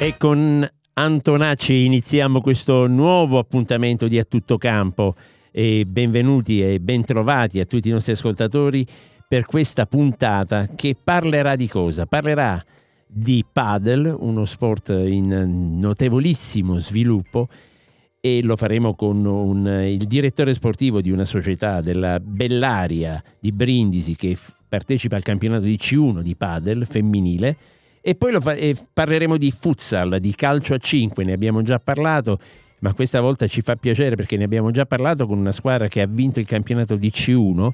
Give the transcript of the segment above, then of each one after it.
E con Antonacci iniziamo questo nuovo appuntamento di A Tutto Campo e benvenuti e bentrovati a tutti i nostri ascoltatori per questa puntata che parlerà di cosa? Parlerà di paddle, uno sport in notevolissimo sviluppo e lo faremo con un, il direttore sportivo di una società della Bellaria di Brindisi che partecipa al campionato di C1 di paddle femminile e poi fa- e parleremo di futsal, di calcio a 5, ne abbiamo già parlato, ma questa volta ci fa piacere perché ne abbiamo già parlato con una squadra che ha vinto il campionato di C1,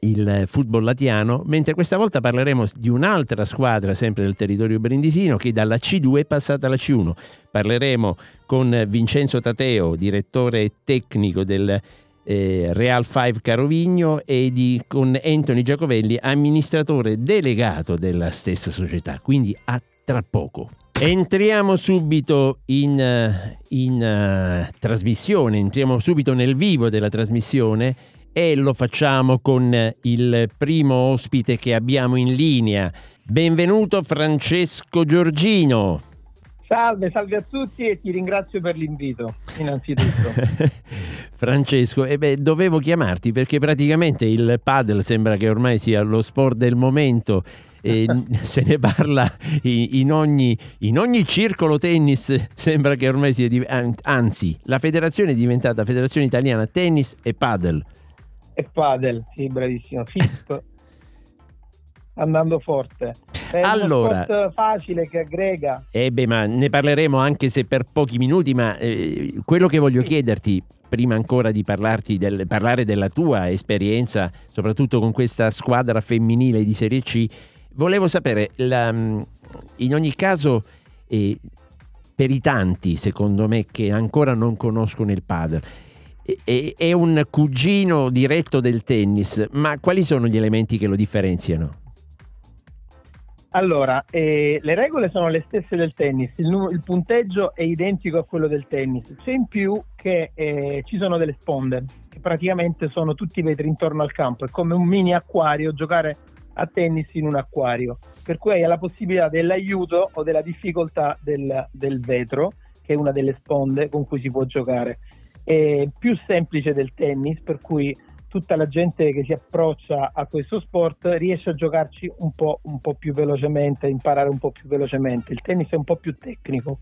il football latiano, mentre questa volta parleremo di un'altra squadra sempre del territorio brindisino che dalla C2 è passata alla C1. Parleremo con Vincenzo Tateo, direttore tecnico del eh, Real 5 Carovigno e di, con Anthony Giacovelli, amministratore delegato della stessa società. Quindi a tra poco. Entriamo subito in, in uh, trasmissione, entriamo subito nel vivo della trasmissione e lo facciamo con il primo ospite che abbiamo in linea. Benvenuto Francesco Giorgino. Salve, salve a tutti e ti ringrazio per l'invito, innanzitutto. Francesco, eh beh, dovevo chiamarti perché praticamente il paddle sembra che ormai sia lo sport del momento. E se ne parla in ogni, in ogni, circolo tennis, sembra che ormai sia, anzi, la federazione è diventata Federazione Italiana Tennis e Paddle. E Paddle, sì, bravissimo. FISP andando forte. È allora, uno facile che aggrega. Eh beh, ma ne parleremo anche se per pochi minuti, ma eh, quello che voglio sì. chiederti, prima ancora di del, parlare della tua esperienza, soprattutto con questa squadra femminile di Serie C, volevo sapere, la, in ogni caso, eh, per i tanti, secondo me, che ancora non conoscono il padre, è un cugino diretto del tennis, ma quali sono gli elementi che lo differenziano? Allora, eh, le regole sono le stesse del tennis, il, il, punteggio è identico a quello del tennis, c'è in più che eh, ci sono delle sponde, che praticamente sono tutti i vetri intorno al campo, è come un mini acquario giocare a tennis in un acquario, per cui hai la possibilità dell'aiuto o della difficoltà del, del vetro, che è una delle sponde con cui si può giocare. È più semplice del tennis, per cui tutta la gente che si approccia a questo sport riesce a giocarci un po', un po' più velocemente, imparare un po' più velocemente. Il tennis è un po' più tecnico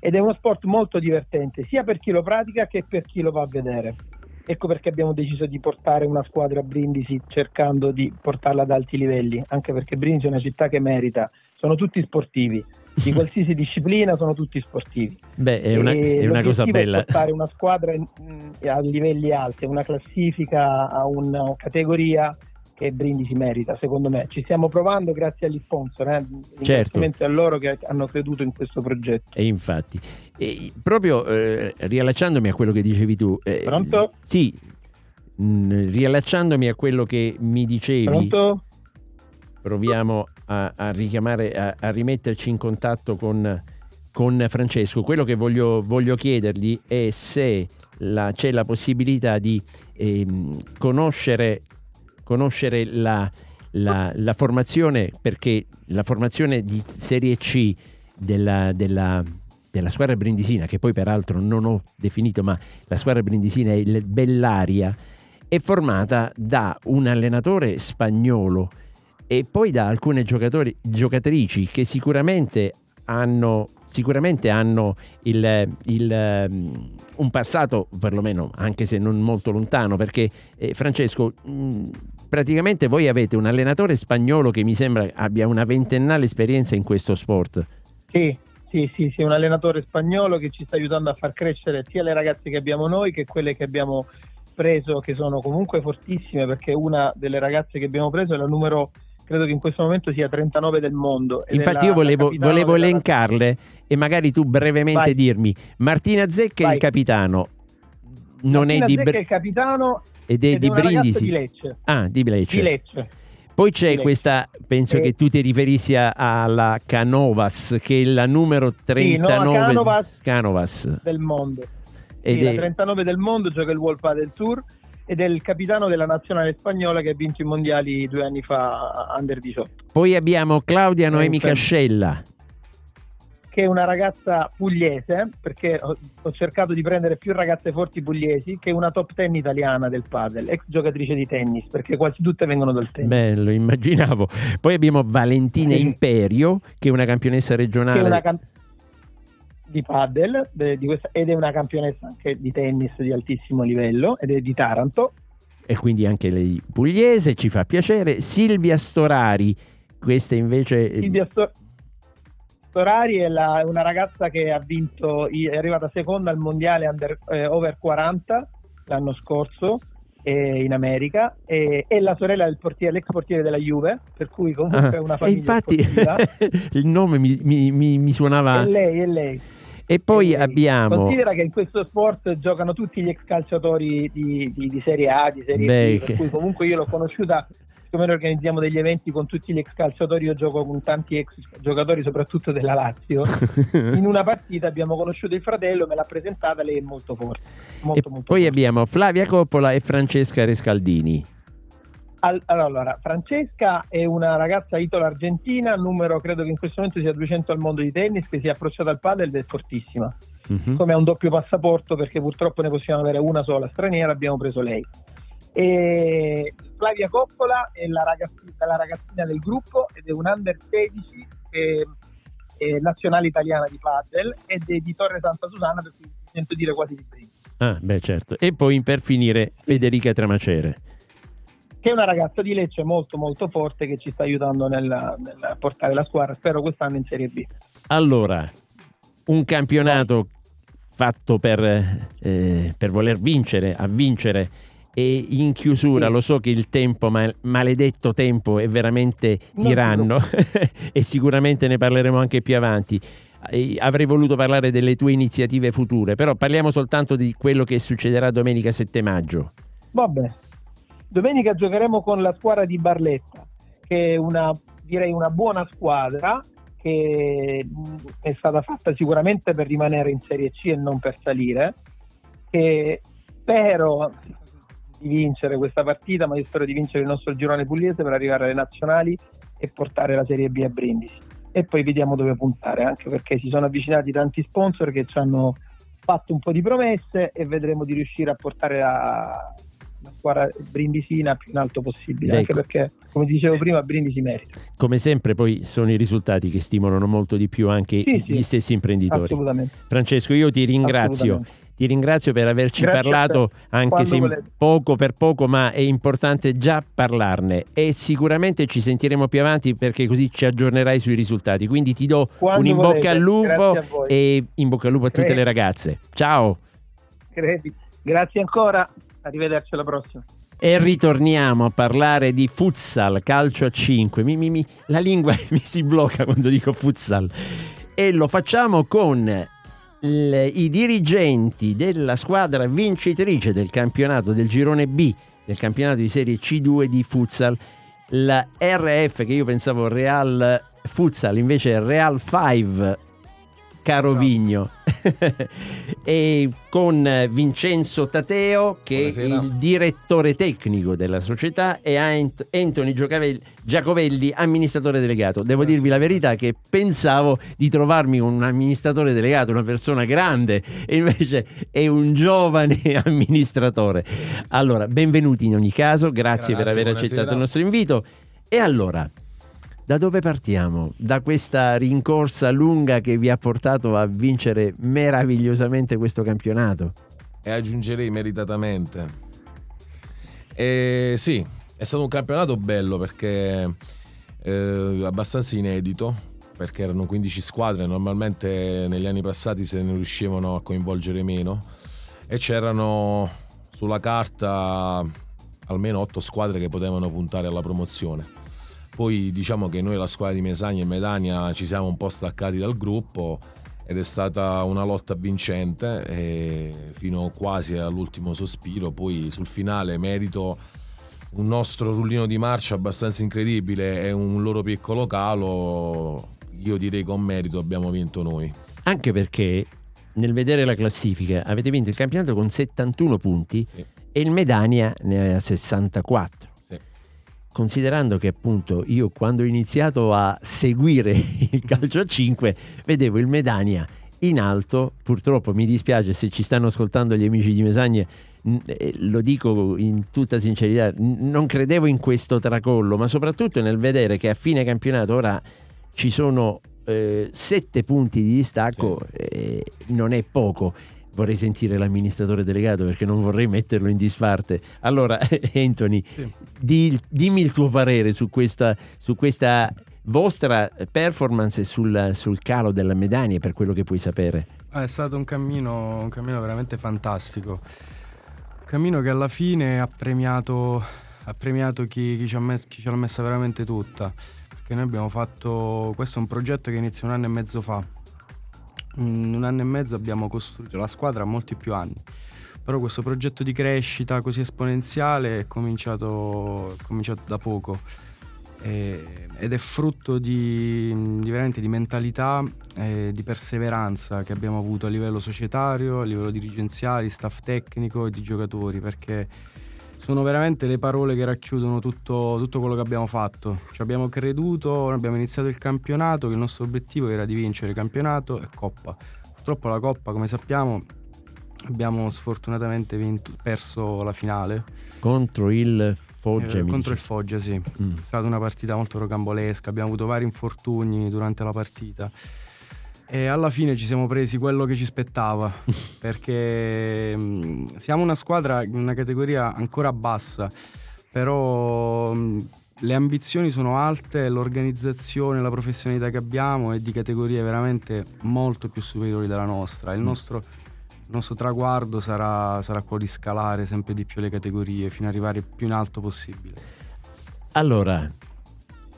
ed è uno sport molto divertente sia per chi lo pratica che per chi lo va a vedere. Ecco perché abbiamo deciso di portare una squadra a Brindisi cercando di portarla ad alti livelli, anche perché Brindisi è una città che merita, sono tutti sportivi, di qualsiasi disciplina sono tutti sportivi. Beh, è una, è una cosa bella. Portare una squadra in, a livelli alti, una classifica, a una categoria che Brindisi merita, secondo me. Ci stiamo provando grazie agli sponsor, eh? certo. a loro che hanno creduto in questo progetto. E infatti, e proprio eh, riallacciandomi a quello che dicevi tu. Eh, Pronto? Sì, mh, riallacciandomi a quello che mi dicevi. Pronto? Proviamo a, a richiamare, a, a, rimetterci in contatto con, con Francesco. Quello che voglio, voglio chiedergli è se la, c'è la possibilità di eh, conoscere, conoscere la, la, la, formazione, perché la formazione di Serie C della, della, della, squadra brindisina, che poi peraltro non ho definito, ma la squadra brindisina è Bellaria, è formata da un allenatore spagnolo e poi da alcune giocatrici che sicuramente hanno, sicuramente hanno il, il, um, un passato, perlomeno anche se non molto lontano, perché eh, Francesco, mh, mm, praticamente voi avete un allenatore spagnolo che mi sembra abbia una ventennale esperienza in questo sport. Sì, sì, sì, sì, un allenatore spagnolo che ci sta aiutando a far crescere sia le ragazze che abbiamo noi che quelle che abbiamo preso, che sono comunque fortissime, perché una delle ragazze che abbiamo preso è la numero credo che in questo momento sia 39 del mondo. Infatti io volevo, volevo elencarle e magari tu brevemente Vai. dirmi, Martina Zecca è il capitano, non Martina è di Zecca è il capitano ed è ed di è Brindisi. Di Lecce. Ah, di Lecce. Di Lecce. Poi c'è questa, penso e... che tu ti riferissi alla Canovas, che è la numero 39 sì, no, Canovas, Canovas, del mondo. Ed sì, è... la 39 del mondo gioca il World del Tour ed è il capitano della nazionale spagnola che ha vinto i mondiali due anni fa under 18. Poi abbiamo Claudia Noemi Cascella. Che che è una ragazza pugliese, perché ho, ho, cercato di prendere più ragazze forti pugliesi, che è una top ten italiana del padel, ex giocatrice di tennis, perché quasi tutte vengono dal tennis. Bello, immaginavo. Poi abbiamo Valentina sì. Imperio, che è una campionessa regionale. Una camp- di padel di questa, ed è una campionessa anche di tennis di altissimo livello ed è di Taranto. E quindi anche lei pugliese, ci fa piacere. Silvia Storari, questa invece... Silvia Storari Storari è, la, una ragazza che ha vinto, è arrivata seconda al mondiale under, eh, over 40 l'anno scorso eh, in America e è la sorella del portiere, l'ex portiere della Juve, per cui comunque ah, è una famiglia infatti il nome mi, mi, mi, mi, suonava... È lei, è lei. E poi e abbiamo... Considera che in questo sport giocano tutti gli ex calciatori di, di, di Serie A, di Serie Beh, B, per cui comunque io l'ho conosciuta siccome noi organizziamo degli eventi con tutti gli ex calciatori, io gioco con tanti ex giocatori, soprattutto della Lazio. In una partita abbiamo conosciuto il fratello, me l'ha presentata, lei è molto forte. Molto, molto poi forte. abbiamo Flavia Coppola e Francesca Rescaldini. Allora, Francesca è una ragazza italo-argentina, numero credo che in questo momento sia 200 al mondo di tennis, che si è approcciata al padel ed è fortissima. Uh-huh. Come ha un doppio passaporto, perché purtroppo ne possiamo avere una sola straniera, abbiamo preso lei. E Flavia Coppola è la ragazzina, la ragazzina, del gruppo ed è un under 16 eh, eh, nazionale italiana di paddle ed è di Torre Santa Susana per cui sento dire quasi di prima. Ah, beh certo. E poi per finire Federica Tramacere. Che è una ragazza di Lecce molto molto forte che ci sta aiutando nel, nel portare la squadra, spero quest'anno in Serie B. Allora, un campionato fatto per, eh, per voler vincere, a vincere e in chiusura lo so che il tempo, mal- maledetto tempo, è veramente tiranno e sicuramente ne parleremo anche più avanti. Avrei voluto parlare delle tue iniziative future, però parliamo soltanto di quello che succederà domenica 7 maggio. Vabbè, domenica giocheremo con la squadra di Barletta, che è una, direi una buona squadra che è stata fatta sicuramente per rimanere in Serie C e non per salire. Che spero di vincere questa partita, ma io spero di vincere il nostro girone pugliese per arrivare alle nazionali e portare la Serie B a Brindisi. E poi vediamo dove puntare, anche perché si sono avvicinati tanti sponsor che ci hanno fatto un po' di promesse e vedremo di riuscire a portare la squadra brindisina più in alto possibile, ecco. anche perché, come dicevo prima, Brindisi merita. Come sempre poi sono i risultati che stimolano molto di più anche sì, gli sì, stessi imprenditori. Assolutamente. Francesco, io ti ringrazio ti ringrazio per averci Grazie parlato, anche se volete. poco per poco, ma è importante già parlarne e sicuramente ci sentiremo più avanti perché così ci aggiornerai sui risultati. Quindi ti do Quando un in volete. bocca al lupo e in bocca al lupo a tutte Credi. le ragazze. Ciao. Credi. Grazie ancora, arrivederci alla prossima. E ritorniamo a parlare di futsal, calcio a 5. Mi, mi, mi, la lingua mi si blocca quando dico futsal. E lo facciamo con il, i dirigenti della squadra vincitrice del campionato del girone B del campionato di serie C2 di futsal la RF che io pensavo Real Futsal invece Real 5 caro esatto. Vigno e con Vincenzo Tateo che Buonasera. è il direttore tecnico della società e Anthony Giacovelli amministratore delegato devo Buonasera. dirvi la verità che pensavo di trovarmi un amministratore delegato una persona grande e invece è un giovane amministratore allora benvenuti in ogni caso grazie, grazie per aver buonasera. accettato il nostro invito e allora da dove partiamo? Da questa rincorsa lunga che vi ha portato a vincere meravigliosamente questo campionato? E aggiungerei meritatamente. E sì, è stato un campionato bello perché eh, abbastanza inedito, perché erano 15 squadre, normalmente negli anni passati se ne riuscivano a coinvolgere meno e c'erano sulla carta almeno 8 squadre che potevano puntare alla promozione poi diciamo che noi la squadra di Mesagna e Medania ci siamo un po' staccati dal gruppo ed è stata una lotta vincente fino quasi all'ultimo sospiro. Poi sul finale merito un nostro rullino di marcia abbastanza incredibile e un loro piccolo calo. Io direi con merito abbiamo vinto noi. Anche perché nel vedere la classifica avete vinto il campionato con 71 punti sì. e il Medania ne aveva 64 considerando che appunto io quando ho iniziato a seguire il calcio a 5 vedevo il Medania in alto, purtroppo mi dispiace se ci stanno ascoltando gli amici di Mesagne, eh, lo dico in tutta sincerità, non credevo in questo tracollo, ma soprattutto nel vedere che a fine campionato ora ci sono eh, sette punti di distacco, sì. eh, non è poco vorrei sentire l'amministratore delegato perché non vorrei metterlo in disparte. Allora, Anthony, sì. di, dimmi il tuo parere su questa, su questa vostra performance sul, sul, calo della Medaglia per quello che puoi sapere. Ah, è stato un cammino, un cammino veramente fantastico. Un cammino che alla fine ha premiato, ha premiato chi, chi, ci ha messo, chi ce l'ha messa veramente tutta. Perché noi abbiamo fatto. Questo è un progetto che inizia un anno e mezzo fa in un anno e mezzo abbiamo costruito la squadra ha molti più anni. Però questo progetto di crescita così esponenziale è cominciato, è cominciato da poco e, ed è frutto di, di, di mentalità e di perseveranza che abbiamo avuto a livello societario, a livello dirigenziale, staff tecnico e di giocatori perché sono veramente le parole che racchiudono tutto, tutto quello che abbiamo fatto. Ci abbiamo creduto, abbiamo iniziato il campionato, che il nostro obiettivo era di vincere campionato e Coppa. Purtroppo la Coppa, come sappiamo, abbiamo sfortunatamente vinto, perso la finale. Contro il Foggia? Eh, contro il Foggia, sì. Mm. È stata una partita molto rocambolesca, abbiamo avuto vari infortuni durante la partita e alla fine ci siamo presi quello che ci spettava perché mm, siamo una squadra in una categoria ancora bassa però mm, le ambizioni sono alte l'organizzazione la professionalità che abbiamo è di categorie veramente molto più superiori della nostra il mm. nostro, il nostro traguardo sarà, sarà quello di scalare sempre di più le categorie fino ad arrivare più in alto possibile allora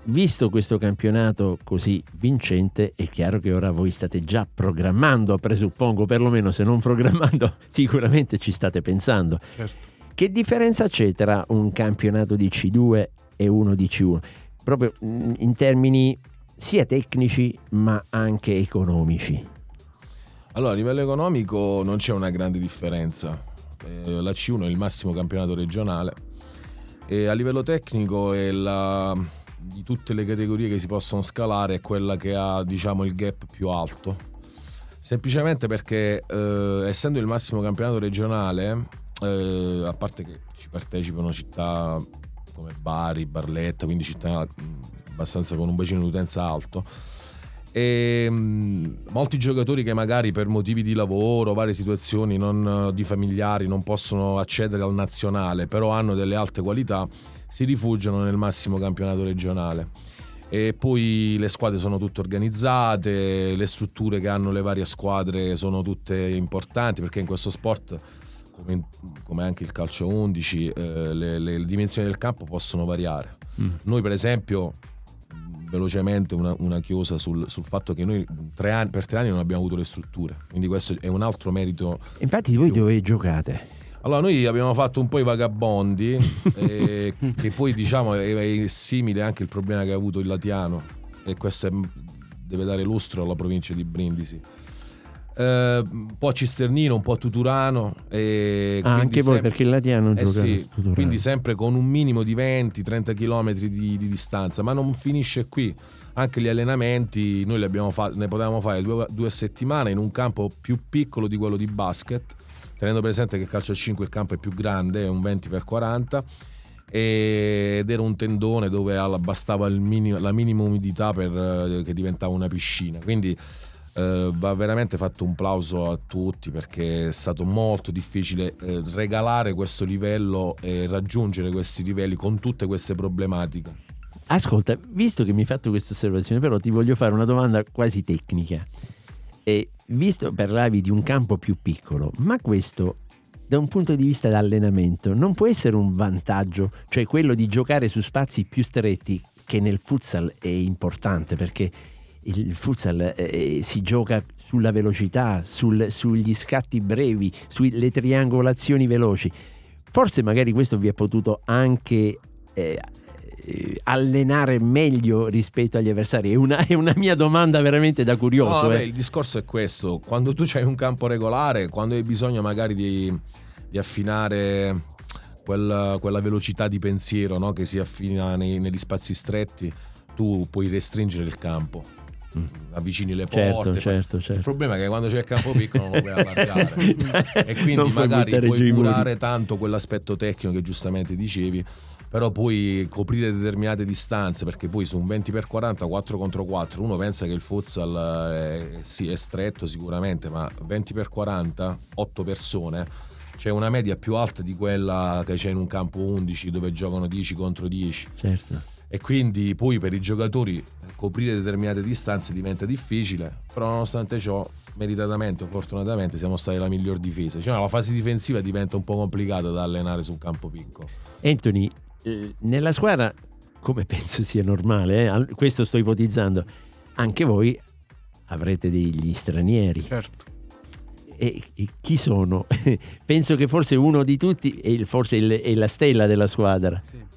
visto questo campionato così vincente, è chiaro che ora voi state già programmando, presuppongo, perlomeno se non programmando, sicuramente ci state pensando. Certo. Che differenza c'è tra un campionato di C2 e uno di C1? Proprio mm, in termini sia tecnici ma anche economici. Allora, a livello economico non c'è una grande differenza. Eh, la C1 è il massimo campionato regionale e a livello tecnico è la di tutte le categorie che si possono scalare è quella che ha diciamo il gap più alto. Semplicemente perché eh, essendo il massimo campionato regionale eh, a parte che ci partecipano città come Bari, Barletta quindi città abbastanza con un bacino di utenza alto e mh, molti giocatori che magari per motivi di lavoro, varie situazioni non, di familiari non possono accedere al nazionale, però hanno delle alte qualità, si rifugiano nel massimo campionato regionale. E poi le squadre sono tutte organizzate, le strutture che hanno le varie squadre sono tutte importanti perché in questo sport, come, come anche il calcio 11, eh, le, le, dimensioni del campo possono variare. Mm. Noi per esempio velocemente una, una chiosa sul, sul, fatto che noi tre anni, per tre anni non abbiamo avuto le strutture, quindi questo è un altro merito. Infatti voi dove giocate? Allora, noi abbiamo fatto un po' i vagabondi, eh, che poi diciamo è, è, simile anche il problema che ha avuto il Latiano, e questo è, deve dare lustro alla provincia di Brindisi. Eh, un po' Cisternino, un po' Tuturano. E ah, anche sempre, perché il Latiano eh sì, Quindi sempre con un minimo di 20-30 km di, di, distanza, ma non finisce qui. Anche gli allenamenti noi fa- ne potevamo fare due, due settimane in un campo più piccolo di quello di basket tenendo presente che il calcio a 5 il campo è più grande, è un 20x40 ed era un tendone dove bastava minimo, la minima umidità per, eh, che diventava una piscina. Quindi eh, va veramente fatto un plauso a tutti perché è stato molto difficile eh, regalare questo livello e raggiungere questi livelli con tutte queste problematiche. Ascolta, visto che mi hai fatto questa osservazione, però ti voglio fare una domanda quasi tecnica. E visto parlavi di un campo più piccolo, ma questo da un punto di vista d'allenamento non può essere un vantaggio, cioè quello di giocare su spazi più stretti che nel futsal è importante perché il futsal eh, si gioca sulla velocità, sul, sugli scatti brevi, sulle triangolazioni veloci. Forse magari questo vi è potuto anche eh, eh, allenare meglio rispetto agli avversari? È una, è una, mia domanda veramente da curioso. No, vabbè, eh. Il discorso è questo: quando tu hai un campo regolare, quando hai bisogno magari di, di affinare quella, quella velocità di pensiero no? che si affina nei, negli spazi stretti, tu puoi restringere il campo. Mm. avvicini le certo, porte. Certo, certo. Il problema è che quando c'è il campo piccolo non lo puoi allargare e quindi magari puoi curare tanto quell'aspetto tecnico che giustamente dicevi, però puoi coprire determinate distanze perché poi su un 20x40 4 contro 4 uno pensa che il futsal è, sì, è stretto sicuramente, ma 20x40 8 persone c'è una media più alta di quella che c'è in un campo 11 dove giocano 10 contro 10. Certo e quindi poi per i giocatori coprire determinate distanze diventa difficile, però nonostante ciò meritatamente o fortunatamente siamo stati la miglior difesa. Cioè, la fase difensiva diventa un po' complicata da allenare su un campo piccolo. Anthony, eh, nella squadra, come penso sia normale, eh, questo sto ipotizzando, anche voi avrete degli stranieri. Certo. E, e chi sono? penso che forse uno di tutti è forse il, è la stella della squadra. Sì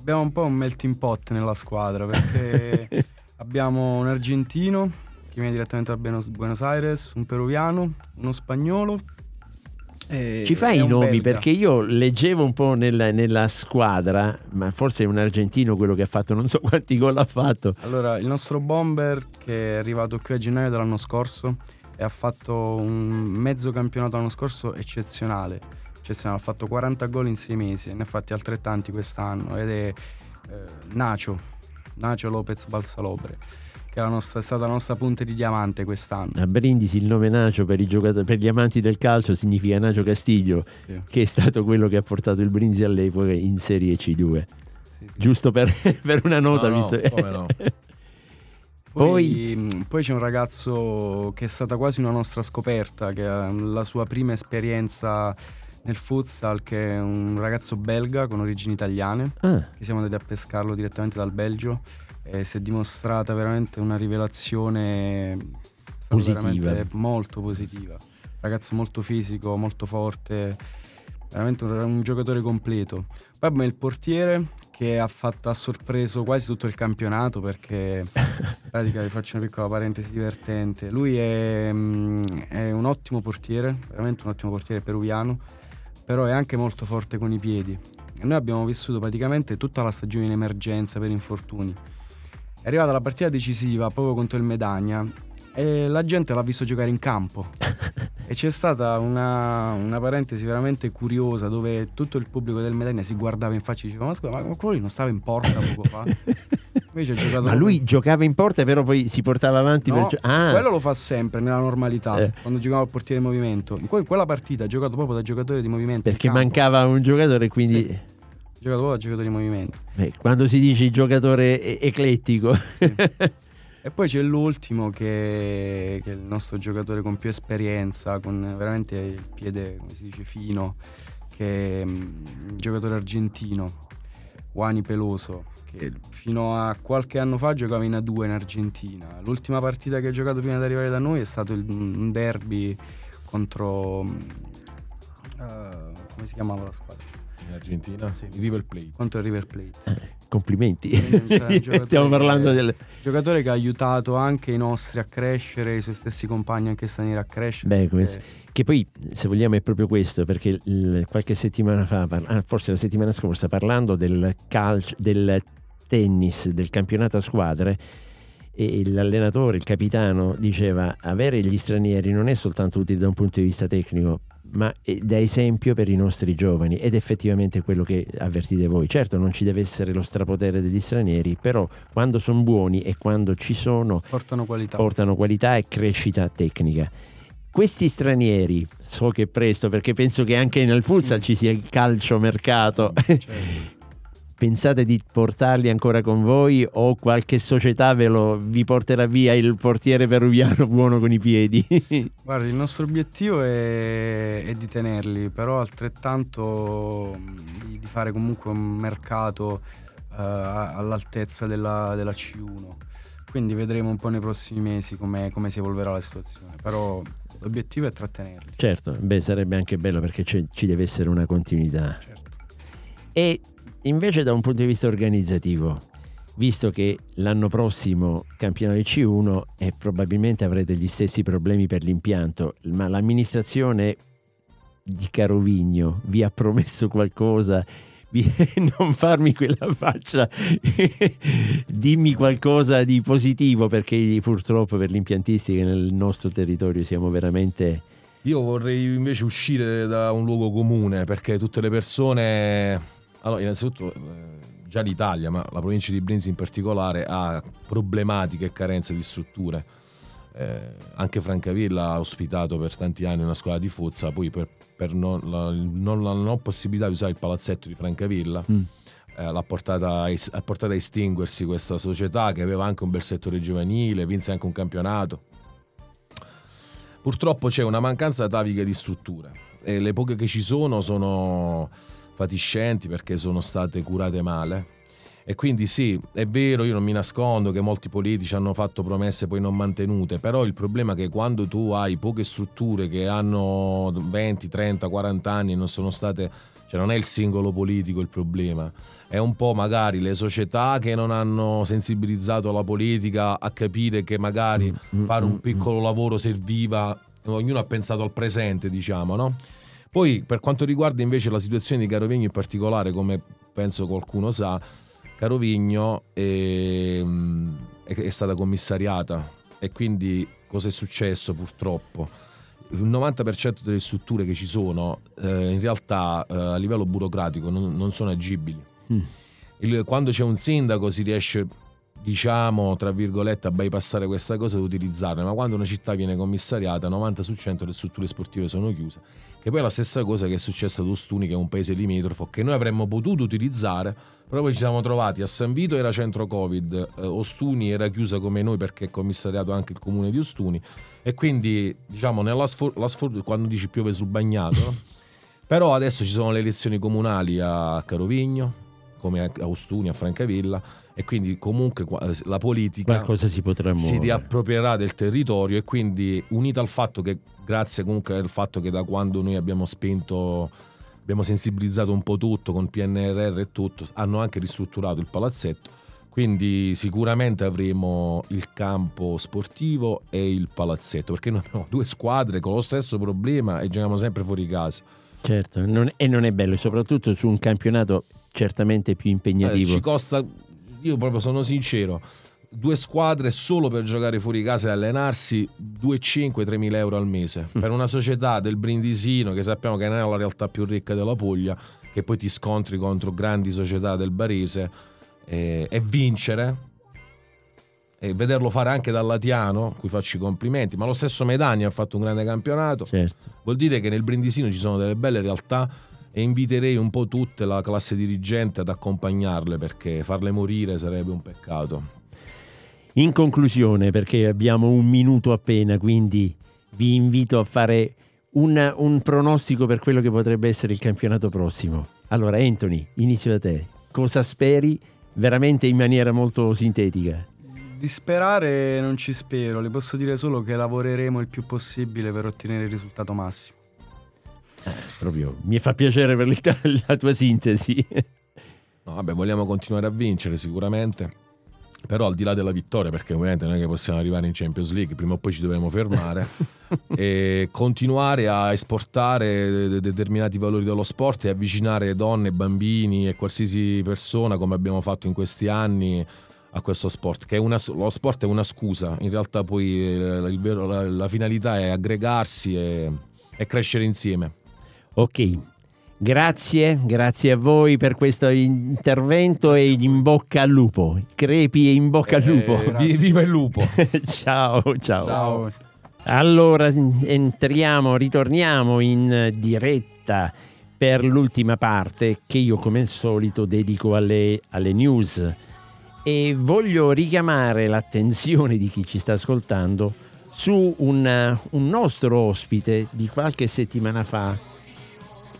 abbiamo un po' un melting pot nella squadra perché abbiamo un argentino che viene direttamente da Buenos Aires, un peruviano, uno spagnolo. Ci fai i nomi belga. perché io leggevo un po' nella, nella, squadra, ma forse è un argentino quello che ha fatto, non so quanti gol ha fatto. Allora, il nostro bomber che è arrivato qui a gennaio dell'anno scorso e ha fatto un mezzo campionato l'anno scorso eccezionale eccezionale, ha fatto 40 gol in 6 mesi, ne ha fatti altrettanti quest'anno ed è eh, Nacio, Nacio Lopez Balsalobre che è, nostra, è, stata la nostra punta di diamante quest'anno. A Brindisi il nome Nacio per, per gli amanti del calcio significa Nacio Castiglio, sì. che è stato quello che ha portato il Brindisi all'epoca in Serie C2. Sì, sì. Giusto per, per, una nota, no, visto come no. Poi, poi, poi, c'è un ragazzo che è stata quasi una nostra scoperta, che ha la sua prima esperienza nel futsal che è un ragazzo belga con origini italiane, ah. che siamo andati a pescarlo direttamente dal Belgio e si è dimostrata veramente una rivelazione positiva. molto positiva. Ragazzo molto fisico, molto forte, veramente un, un giocatore completo. Poi abbiamo il portiere che ha, fatto, ha sorpreso quasi tutto il campionato perché in pratica vi faccio una piccola parentesi divertente. Lui è, mm, è un ottimo portiere, veramente un ottimo portiere peruviano però è anche molto forte con i piedi. E noi abbiamo vissuto praticamente tutta la stagione in emergenza per infortuni. È arrivata la partita decisiva proprio contro il Medagna e la gente l'ha visto giocare in campo. e c'è stata una, una, parentesi veramente curiosa dove tutto il pubblico del Medagna si guardava in faccia e diceva ma scusa ma quello lì non stava in porta poco fa? Invece ha giocato Ma lui giocava in porta, però poi si portava avanti no, per ah. quello lo fa sempre nella normalità, eh. quando giocava al portiere di movimento. In, que- in, quella partita ha giocato proprio da giocatore di movimento. Perché mancava un giocatore, quindi. Sì. Ha giocato proprio da giocatore di movimento. Beh, quando si dice giocatore e- eclettico. Sì. e poi c'è l'ultimo che, che, è il nostro giocatore con più esperienza, con veramente il piede, come si dice, fino, che è un giocatore argentino, Juani Peloso che fino a qualche anno fa giocava in A2 in Argentina. L'ultima partita che ha giocato prima di arrivare da noi è stato il, un derby contro... Uh, come si chiamava la squadra? In Argentina? Sì. River Plate. Contro il River Plate. Eh, complimenti. Stiamo parlando del... giocatore che ha aiutato anche i nostri a crescere, i suoi stessi compagni anche stranieri a crescere. Beh, questo. Che poi, se vogliamo, è proprio questo, perché il, qualche settimana fa, ah, forse la settimana scorsa, parlando del calcio, del tennis del campionato a squadre e l'allenatore, il capitano diceva avere gli stranieri non è soltanto utile da un punto di vista tecnico ma da esempio per i nostri giovani ed effettivamente quello che avvertite voi. Certo non ci deve essere lo strapotere degli stranieri, però quando sono buoni e quando ci sono portano qualità, portano qualità e crescita tecnica. Questi stranieri, so che presto perché penso che anche nel futsal mm. ci sia il calcio mercato, certo. Pensate di portarli ancora con voi o qualche società ve lo, vi porterà via il portiere peruviano buono con i piedi? Guarda, il nostro obiettivo è, è di tenerli, però altrettanto di, di, fare comunque un mercato uh, all'altezza della, della, C1. Quindi vedremo un po' nei prossimi mesi come, come si evolverà la situazione, però l'obiettivo è trattenerli. Certo, beh, sarebbe anche bello perché ci deve essere una continuità. Certo. E invece da un punto di vista organizzativo, visto che l'anno prossimo campionato di C1 e probabilmente avrete gli stessi problemi per l'impianto, ma l'amministrazione di Carovigno vi ha promesso qualcosa? Non farmi quella faccia, dimmi qualcosa di positivo perché purtroppo per l'impiantistica nel nostro territorio siamo veramente... Io vorrei invece uscire da un luogo comune perché tutte le persone... Allora, innanzitutto eh, già l'Italia, ma la provincia di Brindisi in particolare, ha problematiche e carenze di strutture. Eh, anche Francavilla ha ospitato per tanti anni una scuola di Fuzza, poi per per non, la, non, la non possibilità di usare il palazzetto di Francavilla. Mm. Eh, l'ha portata a, ha portato a estinguersi questa società che aveva anche un bel settore giovanile, vinse anche un campionato. Purtroppo c'è una mancanza atavica di strutture e le poche che ci sono sono fatiscenti perché sono state curate male e quindi sì, è vero, io non mi nascondo che molti politici hanno fatto promesse poi non mantenute, però il problema è che quando tu hai poche strutture che hanno 20, 30, 40 anni e non sono state cioè non è il singolo politico il problema, è un po' magari le società che non hanno sensibilizzato la politica a capire che magari mm, mm fare un mm, piccolo mm. lavoro serviva, ognuno ha pensato al presente, diciamo, no? Poi per quanto riguarda invece la situazione di Carovegno in particolare, come penso qualcuno sa, Carovigno è, è, è stata commissariata e quindi cosa è successo purtroppo? il 90% delle strutture che ci sono eh, in realtà eh, a livello burocratico non, non sono agibili. Mm. Il, quando c'è un sindaco si riesce, diciamo, tra virgolette, a bypassare questa cosa e utilizzarle, ma quando una città viene commissariata, 90 su 100 le strutture sportive sono chiuse. Che poi è la stessa cosa che è successa ad Ostuni, che è un paese limitrofo, che noi avremmo potuto utilizzare però poi ci siamo trovati a San Vito era centro Covid, eh, Ostuni era chiusa come noi perché è commissariato anche il comune di Ostuni e quindi diciamo nella sfor- sfor- quando dici piove sul bagnato, no? però adesso ci sono le elezioni comunali a Carovigno, come a Ostuni, a Francavilla e quindi comunque la politica si, si riapproprierà del territorio e quindi unita al fatto che grazie comunque al fatto che da quando noi abbiamo spento abbiamo sensibilizzato un po' tutto con PNRR e tutto, hanno anche ristrutturato il palazzetto, quindi sicuramente avremo il campo sportivo e il palazzetto, perché noi abbiamo due squadre con lo stesso problema e giochiamo sempre fuori casa. Certo, non, e non è bello, soprattutto su un campionato certamente più impegnativo. Eh, ci costa, io proprio sono sincero, due squadre solo per giocare fuori casa e allenarsi 2,5-3 mila euro al mese mm. per una società del Brindisino che sappiamo che non è la realtà più ricca della Puglia che poi ti scontri contro grandi società del Barese eh, e vincere e vederlo fare anche dal Latiano, cui faccio i complimenti, ma lo stesso Medagni ha fatto un grande campionato, certo. vuol dire che nel Brindisino ci sono delle belle realtà e inviterei un po' tutta la classe dirigente ad accompagnarle perché farle morire sarebbe un peccato. In conclusione, perché abbiamo un minuto appena, quindi vi invito a fare un, un, pronostico per quello che potrebbe essere il campionato prossimo. Allora, Anthony, inizio da te. Cosa speri veramente in maniera molto sintetica? Di sperare non ci spero, le posso dire solo che lavoreremo il più possibile per ottenere il risultato massimo. Eh, proprio mi fa piacere per la tua sintesi. No, vabbè, vogliamo continuare a vincere sicuramente però al di là della vittoria, perché ovviamente non è che possiamo arrivare in Champions League, prima o poi ci dovremo fermare, e continuare a esportare determinati valori dello sport e avvicinare donne, bambini e qualsiasi persona, come abbiamo fatto in questi anni, a questo sport, che una, lo sport è una scusa, in realtà poi eh, vero, la, la, finalità è aggregarsi e, e crescere insieme. Ok, Grazie, grazie a voi per questo intervento e in bocca al lupo. Crepi e in bocca al eh, lupo. Eh, viva il lupo. ciao, ciao, ciao. Allora entriamo, ritorniamo in diretta per l'ultima parte che io come al solito dedico alle, alle news e voglio richiamare l'attenzione di chi ci sta ascoltando su un, un nostro ospite di qualche settimana fa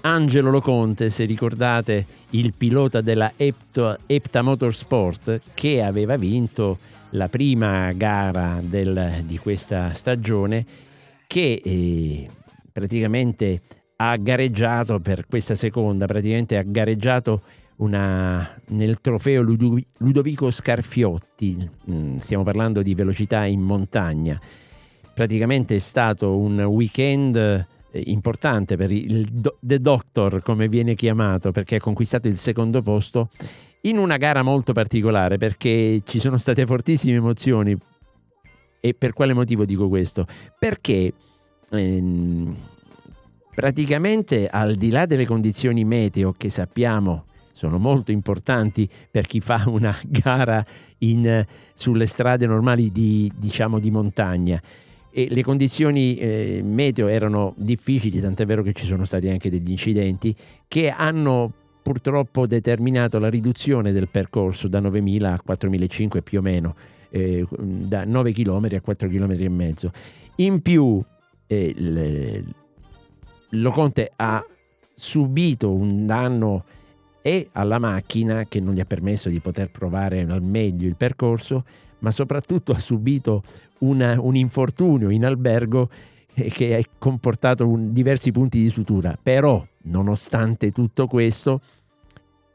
Angelo Loconte, se ricordate, il pilota della Epta, Epta Motorsport che aveva vinto la prima gara del, di questa stagione che eh, praticamente ha gareggiato per questa seconda, praticamente ha gareggiato una, nel trofeo Ludovico Scarfiotti, mm, stiamo parlando di velocità in montagna. Praticamente è stato un weekend importante per il do, The Doctor, come viene chiamato, perché ha conquistato il secondo posto in una gara molto particolare, perché ci sono state fortissime emozioni. E per quale motivo dico questo? Perché ehm, praticamente al di là delle condizioni meteo che sappiamo sono molto importanti per chi fa una gara in, sulle strade normali di, diciamo, di montagna. E le condizioni eh, meteo erano difficili, tant'è vero che ci sono stati anche degli incidenti che hanno purtroppo determinato la riduzione del percorso da 9.000 a 4.500 più o meno, eh, da 9 km a 4 km e mezzo. In più eh, le, Loconte ha subito un danno e alla macchina che non gli ha permesso di poter provare al meglio il percorso, ma soprattutto ha subito una, un infortunio in albergo eh, che ha comportato un, diversi punti di sutura. Però, nonostante tutto questo,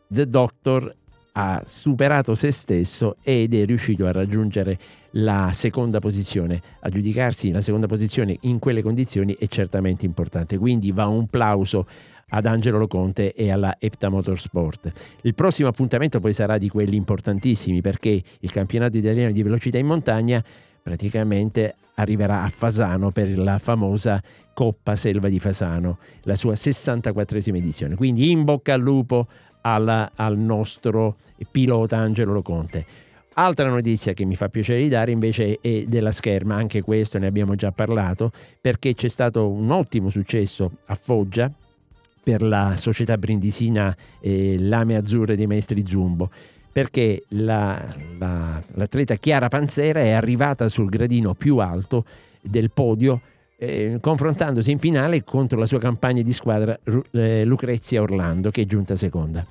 The Doctor ha superato se stesso ed è riuscito a raggiungere la seconda posizione. A giudicarsi la seconda posizione in quelle condizioni è certamente importante. Quindi va un plauso ad Angelo Loconte e alla Epta Motorsport. Il prossimo appuntamento poi sarà di quelli importantissimi perché il campionato italiano di velocità in montagna praticamente arriverà a Fasano per la famosa Coppa Selva di Fasano, la sua 64esima edizione. Quindi in bocca al lupo alla, al nostro pilota Angelo Loconte. Altra notizia che mi fa piacere di dare invece è della scherma, anche questo ne abbiamo già parlato, perché c'è stato un ottimo successo a Foggia per la società brindisina eh, Lame Azzurre dei Maestri Zumbo perché la, la, l'atleta Chiara Panzera è arrivata sul gradino più alto del podio eh, confrontandosi in finale contro la sua compagna di squadra eh, Lucrezia Orlando che è giunta seconda.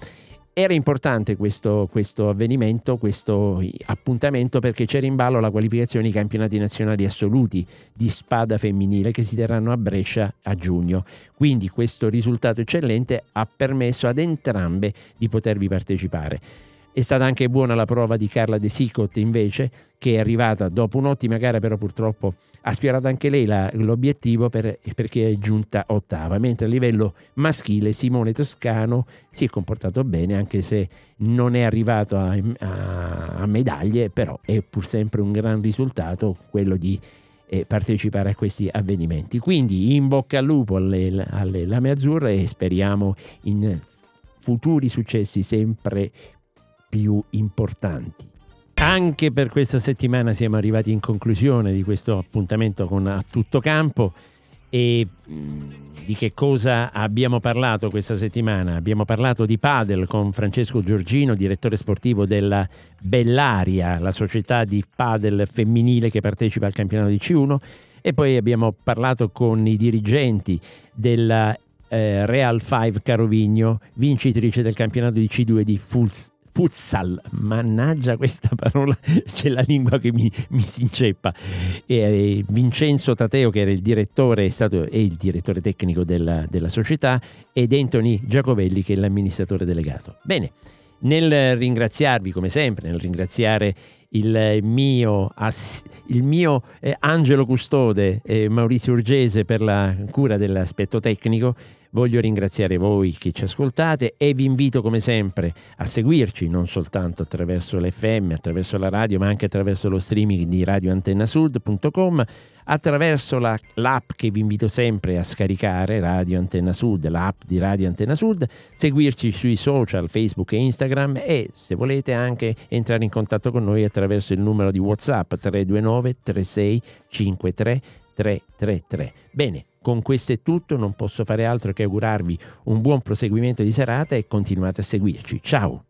Era importante questo, questo, avvenimento, questo appuntamento perché c'era in ballo la qualificazione ai campionati nazionali assoluti di spada femminile che si terranno a Brescia a giugno. Quindi questo risultato eccellente ha permesso ad entrambe di potervi partecipare. È stata anche buona la prova di Carla De Sicot invece, che è arrivata dopo un'ottima gara, però purtroppo ha sfiorato anche lei la, l'obiettivo per, perché è giunta ottava, mentre a livello maschile Simone Toscano si è comportato bene, anche se non è arrivato a, a, a medaglie, però è pur sempre un gran risultato quello di eh, partecipare a questi avvenimenti. Quindi in bocca al lupo alle, alle Lame Azzurre e speriamo in futuri successi sempre più importanti. Anche per questa settimana siamo arrivati in conclusione di questo appuntamento con A Tutto Campo e mm, di che cosa abbiamo parlato questa settimana? Abbiamo parlato di padel con Francesco Giorgino, direttore sportivo della Bellaria, la società di padel femminile che partecipa al campionato di C1 e poi abbiamo parlato con i dirigenti della eh, Real 5 Carovigno, vincitrice del campionato di C2 di full futsal, mannaggia questa parola, c'è la lingua che mi, mi si inceppa. E, Vincenzo Tateo, che era il direttore, è, stato, è il direttore tecnico della, della società, ed Anthony Giacovelli, che è l'amministratore delegato. Bene, nel ringraziarvi come sempre, nel ringraziare il mio, il mio eh, angelo custode eh, Maurizio Urgese per la cura dell'aspetto tecnico, Voglio ringraziare voi che ci ascoltate e vi invito come sempre a seguirci non soltanto attraverso l'FM, attraverso la radio, ma anche attraverso lo streaming di radioantennasud.com, attraverso la, l'app che vi invito sempre a scaricare, Radio Antenna Sud, l'app di Radio Antenna Sud, seguirci sui social Facebook e Instagram e se volete anche entrare in contatto con noi attraverso il numero di WhatsApp 329 36 53 333. Bene, con questo è tutto, non posso fare altro che augurarvi un buon proseguimento di serata e continuate a seguirci. Ciao!